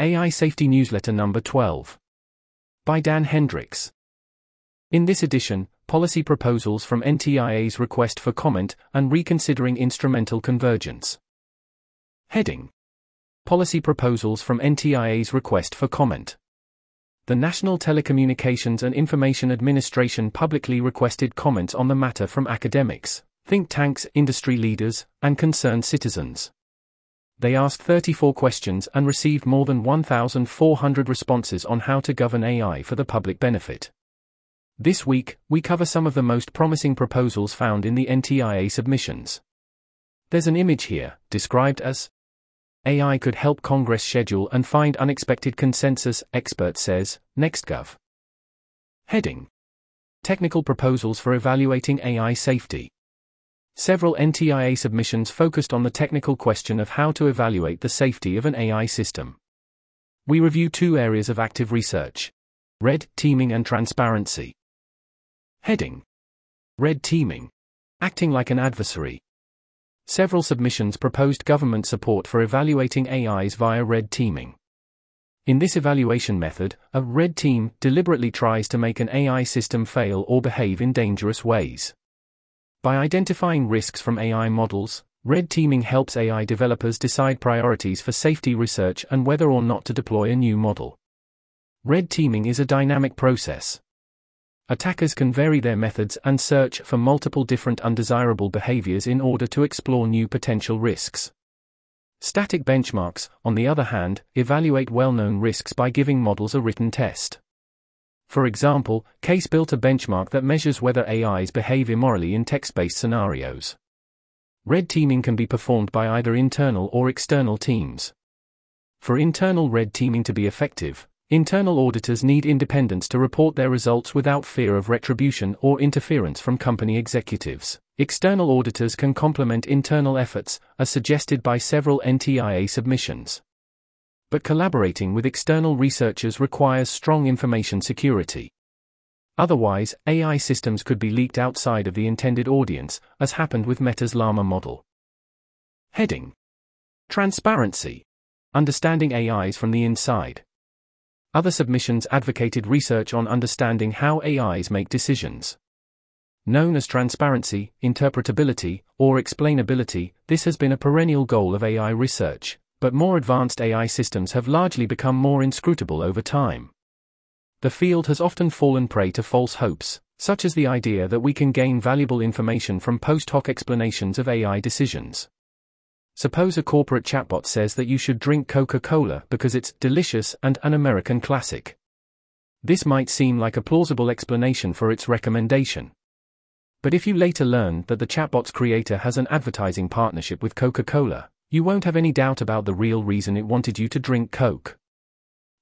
AI Safety Newsletter Number 12. By Dan Hendrycks. In this edition, policy proposals from NTIA's request for comment and reconsidering instrumental convergence. Heading Policy proposals from NTIA's request for comment. The National Telecommunications and Information Administration publicly requested comments on the matter from academics, think tanks, industry leaders, and concerned citizens. They asked 34 questions and received more than 1,400 responses on how to govern AI for the public benefit. This week, we cover some of the most promising proposals found in the NTIA submissions. There's an image here, described as AI could help Congress schedule and find unexpected consensus, expert says, NextGov. Heading Technical proposals for evaluating AI safety. Several NTIA submissions focused on the technical question of how to evaluate the safety of an AI system. We review two areas of active research red teaming and transparency. Heading Red teaming. Acting like an adversary. Several submissions proposed government support for evaluating AIs via red teaming. In this evaluation method, a red team deliberately tries to make an AI system fail or behave in dangerous ways. By identifying risks from AI models, red teaming helps AI developers decide priorities for safety research and whether or not to deploy a new model. Red teaming is a dynamic process. Attackers can vary their methods and search for multiple different undesirable behaviors in order to explore new potential risks. Static benchmarks, on the other hand, evaluate well known risks by giving models a written test. For example, CAIS built a benchmark that measures whether AIs behave immorally in text based scenarios. Red teaming can be performed by either internal or external teams. For internal red teaming to be effective, internal auditors need independence to report their results without fear of retribution or interference from company executives. External auditors can complement internal efforts, as suggested by several NTIA submissions but collaborating with external researchers requires strong information security. Otherwise, AI systems could be leaked outside of the intended audience, as happened with Meta's Llama model. Heading Transparency Understanding AIs from the inside. Other submissions advocated research on understanding how AIs make decisions. Known as transparency, interpretability, or explainability, this has been a perennial goal of AI research but more advanced AI systems have largely become more inscrutable over time. The field has often fallen prey to false hopes, such as the idea that we can gain valuable information from post hoc explanations of AI decisions. Suppose a corporate chatbot says that you should drink Coca Cola because it's delicious and an American classic. This might seem like a plausible explanation for its recommendation. But if you later learn that the chatbot's creator has an advertising partnership with Coca Cola, you won't have any doubt about the real reason it wanted you to drink Coke.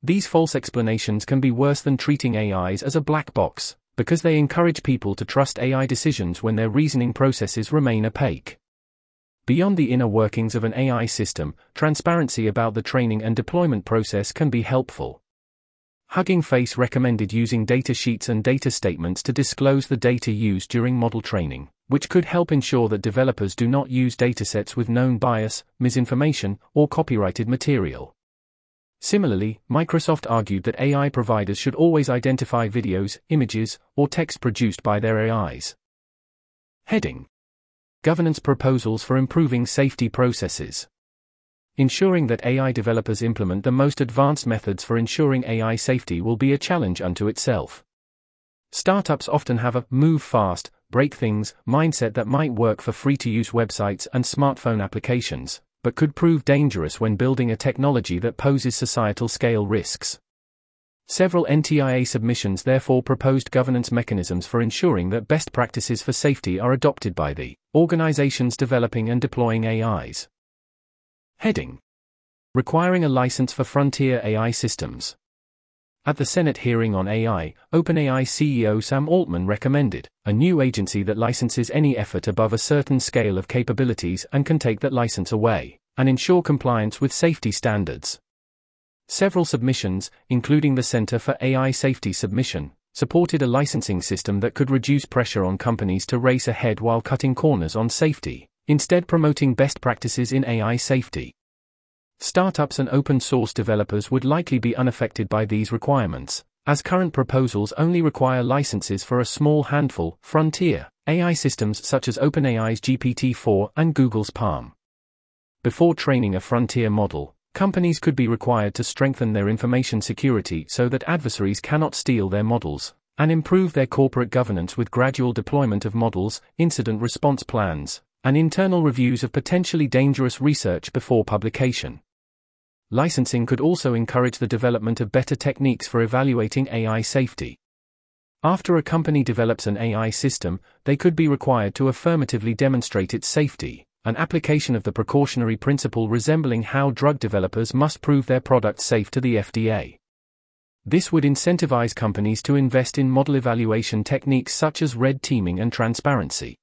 These false explanations can be worse than treating AIs as a black box, because they encourage people to trust AI decisions when their reasoning processes remain opaque. Beyond the inner workings of an AI system, transparency about the training and deployment process can be helpful. Hugging Face recommended using data sheets and data statements to disclose the data used during model training which could help ensure that developers do not use datasets with known bias, misinformation, or copyrighted material. Similarly, Microsoft argued that AI providers should always identify videos, images, or text produced by their AIs. Heading Governance proposals for improving safety processes. Ensuring that AI developers implement the most advanced methods for ensuring AI safety will be a challenge unto itself. Startups often have a move fast, break things mindset that might work for free to use websites and smartphone applications, but could prove dangerous when building a technology that poses societal scale risks. Several NTIA submissions therefore proposed governance mechanisms for ensuring that best practices for safety are adopted by the organizations developing and deploying AIs. Heading Requiring a license for frontier AI systems. At the Senate hearing on AI, OpenAI CEO Sam Altman recommended a new agency that licenses any effort above a certain scale of capabilities and can take that license away and ensure compliance with safety standards. Several submissions, including the Center for AI Safety submission, supported a licensing system that could reduce pressure on companies to race ahead while cutting corners on safety, instead promoting best practices in AI safety. Startups and open source developers would likely be unaffected by these requirements, as current proposals only require licenses for a small handful, frontier, AI systems such as OpenAI's GPT 4 and Google's PaLM. Before training a frontier model, companies could be required to strengthen their information security so that adversaries cannot steal their models, and improve their corporate governance with gradual deployment of models, incident response plans, and internal reviews of potentially dangerous research before publication. Licensing could also encourage the development of better techniques for evaluating AI safety. After a company develops an AI system, they could be required to affirmatively demonstrate its safety, an application of the precautionary principle resembling how drug developers must prove their product safe to the FDA. This would incentivize companies to invest in model evaluation techniques such as red teaming and transparency.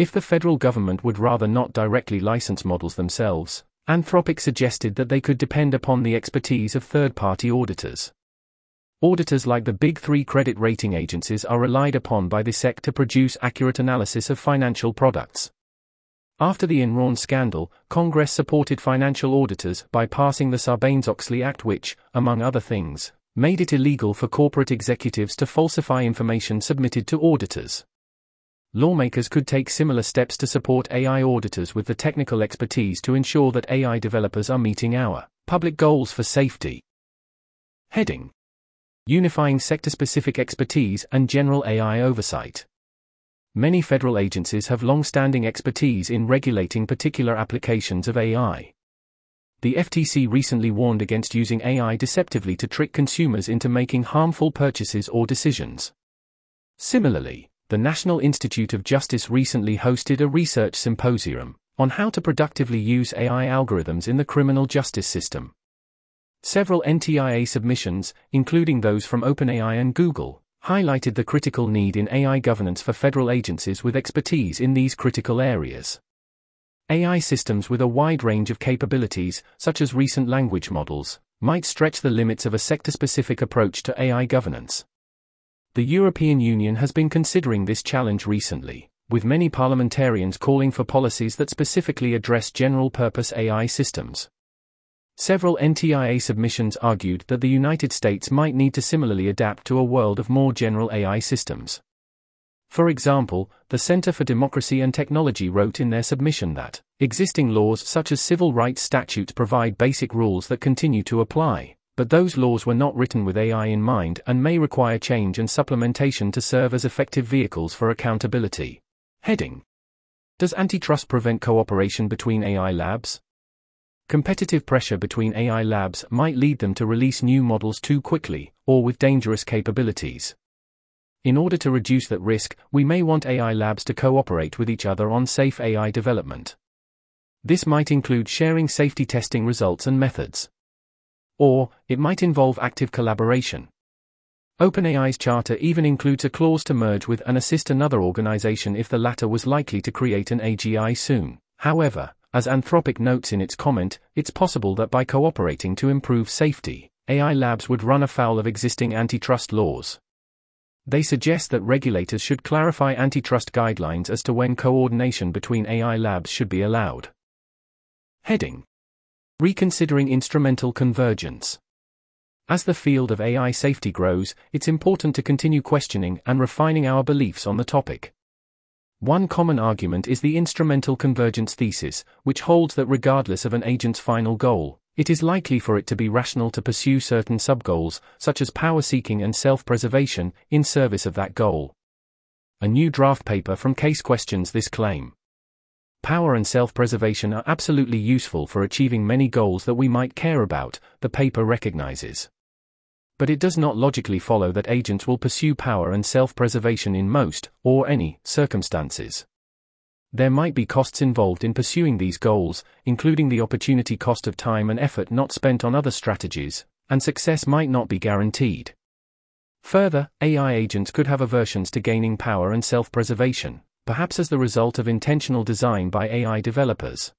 If the federal government would rather not directly license models themselves, Anthropic suggested that they could depend upon the expertise of third party auditors. Auditors like the big three credit rating agencies are relied upon by the SEC to produce accurate analysis of financial products. After the Enron scandal, Congress supported financial auditors by passing the Sarbanes Oxley Act, which, among other things, made it illegal for corporate executives to falsify information submitted to auditors. Lawmakers could take similar steps to support AI auditors with the technical expertise to ensure that AI developers are meeting our public goals for safety. Heading Unifying sector specific expertise and general AI oversight. Many federal agencies have long standing expertise in regulating particular applications of AI. The FTC recently warned against using AI deceptively to trick consumers into making harmful purchases or decisions. Similarly, the National Institute of Justice recently hosted a research symposium on how to productively use AI algorithms in the criminal justice system. Several NTIA submissions, including those from OpenAI and Google, highlighted the critical need in AI governance for federal agencies with expertise in these critical areas. AI systems with a wide range of capabilities, such as recent language models, might stretch the limits of a sector specific approach to AI governance. The European Union has been considering this challenge recently, with many parliamentarians calling for policies that specifically address general purpose AI systems. Several NTIA submissions argued that the United States might need to similarly adapt to a world of more general AI systems. For example, the Center for Democracy and Technology wrote in their submission that existing laws such as civil rights statutes provide basic rules that continue to apply but those laws were not written with AI in mind and may require change and supplementation to serve as effective vehicles for accountability. Heading Does antitrust prevent cooperation between AI labs? Competitive pressure between AI labs might lead them to release new models too quickly, or with dangerous capabilities. In order to reduce that risk, we may want AI labs to cooperate with each other on safe AI development. This might include sharing safety testing results and methods. Or, it might involve active collaboration. OpenAI's charter even includes a clause to merge with and assist another organization if the latter was likely to create an AGI soon. However, as Anthropic notes in its comment, it's possible that by cooperating to improve safety, AI labs would run afoul of existing antitrust laws. They suggest that regulators should clarify antitrust guidelines as to when coordination between AI labs should be allowed. Heading Reconsidering instrumental convergence. As the field of AI safety grows, it's important to continue questioning and refining our beliefs on the topic. One common argument is the instrumental convergence thesis, which holds that regardless of an agent's final goal, it is likely for it to be rational to pursue certain subgoals, such as power seeking and self preservation, in service of that goal. A new draft paper from CAIS questions this claim power and self preservation are absolutely useful for achieving many goals that we might care about, the paper recognizes. But it does not logically follow that agents will pursue power and self preservation in most, or any, circumstances. There might be costs involved in pursuing these goals, including the opportunity cost of time and effort not spent on other strategies, and success might not be guaranteed. Further, AI agents could have aversions to gaining power and self preservation perhaps as the result of intentional design by AI developers.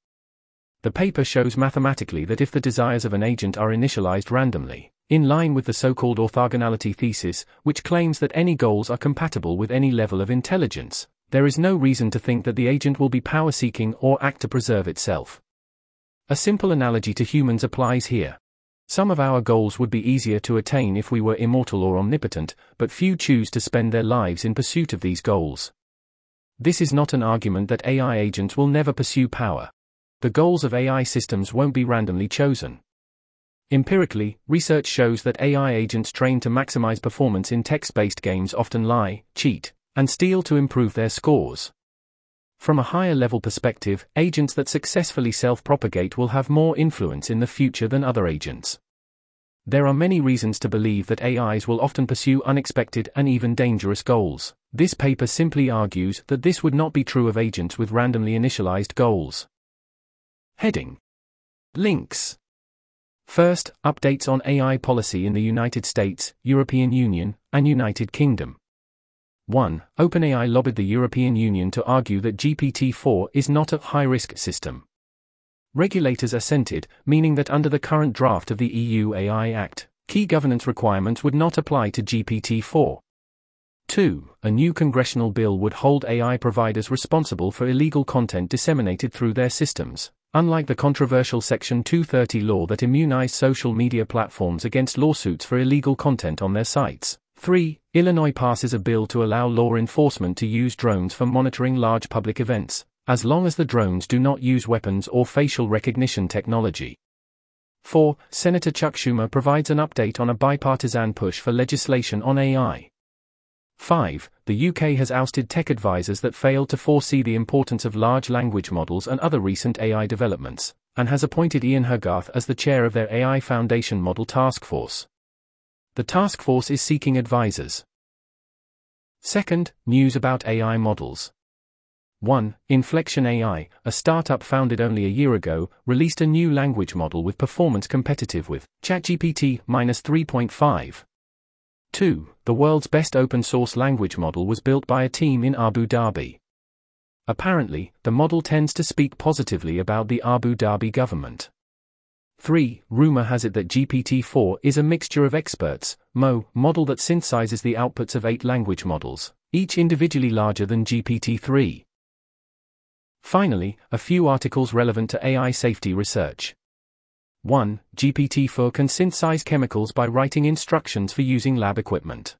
The paper shows mathematically that if the desires of an agent are initialized randomly, in line with the so called orthogonality thesis, which claims that any goals are compatible with any level of intelligence, there is no reason to think that the agent will be power seeking or act to preserve itself. A simple analogy to humans applies here. Some of our goals would be easier to attain if we were immortal or omnipotent, but few choose to spend their lives in pursuit of these goals. This is not an argument that AI agents will never pursue power. The goals of AI systems won't be randomly chosen. Empirically, research shows that AI agents trained to maximize performance in text based games often lie, cheat, and steal to improve their scores. From a higher level perspective, agents that successfully self propagate will have more influence in the future than other agents. There are many reasons to believe that AIs will often pursue unexpected and even dangerous goals. This paper simply argues that this would not be true of agents with randomly initialized goals. Heading Links First, updates on AI policy in the United States, European Union, and United Kingdom. 1. OpenAI lobbied the European Union to argue that GPT 4 is not a high risk system. Regulators assented, meaning that under the current draft of the EU AI Act, key governance requirements would not apply to GPT 4. 2. A new congressional bill would hold AI providers responsible for illegal content disseminated through their systems, unlike the controversial Section 230 law that immunized social media platforms against lawsuits for illegal content on their sites. 3. Illinois passes a bill to allow law enforcement to use drones for monitoring large public events, as long as the drones do not use weapons or facial recognition technology. 4. Senator Chuck Schumer provides an update on a bipartisan push for legislation on AI. 5. The UK has ousted tech advisors that failed to foresee the importance of large language models and other recent AI developments, and has appointed Ian Hogarth as the chair of their AI Foundation Model Task Force. The task force is seeking advisors. Second, news about AI models. 1. Inflection AI, a startup founded only a year ago, released a new language model with performance competitive with ChatGPT 3.5. 2. The world's best open source language model was built by a team in Abu Dhabi. Apparently, the model tends to speak positively about the Abu Dhabi government. 3. Rumor has it that GPT 4 is a mixture of experts, MoE, model that synthesizes the outputs of eight language models, each individually larger than GPT 3. Finally, a few articles relevant to AI safety research. 1. GPT-4 can synthesize chemicals by writing instructions for using lab equipment.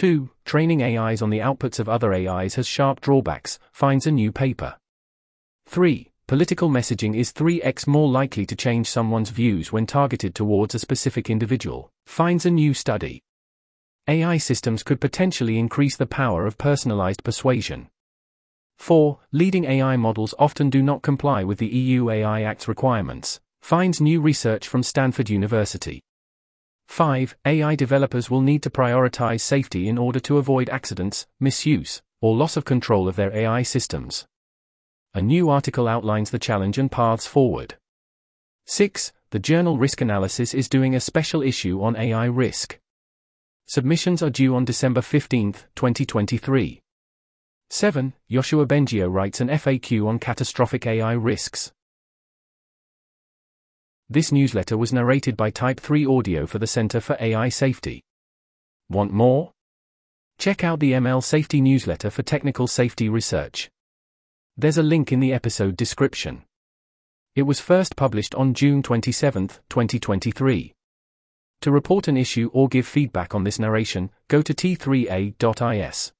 2. Training AIs on the outputs of other AIs has sharp drawbacks, finds a new paper. 3. Political messaging is 3x more likely to change someone's views when targeted towards a specific individual, finds a new study. AI systems could potentially increase the power of personalized persuasion. 4. Leading AI models often do not comply with the EU AI Act's requirements, finds new research from Stanford University. 5. AI developers will need to prioritize safety in order to avoid accidents, misuse, or loss of control of their AI systems. A new article outlines the challenge and paths forward. 6. The journal Risk Analysis is doing a special issue on AI risk. Submissions are due on December 15, 2023. 7. Yoshua Bengio writes an FAQ on catastrophic AI risks. This newsletter was narrated by Type 3 Audio for the Center for AI Safety. Want more? Check out the ML Safety newsletter for technical safety research. There's a link in the episode description. It was first published on June 27, 2023. To report an issue or give feedback on this narration, go to t3a.is.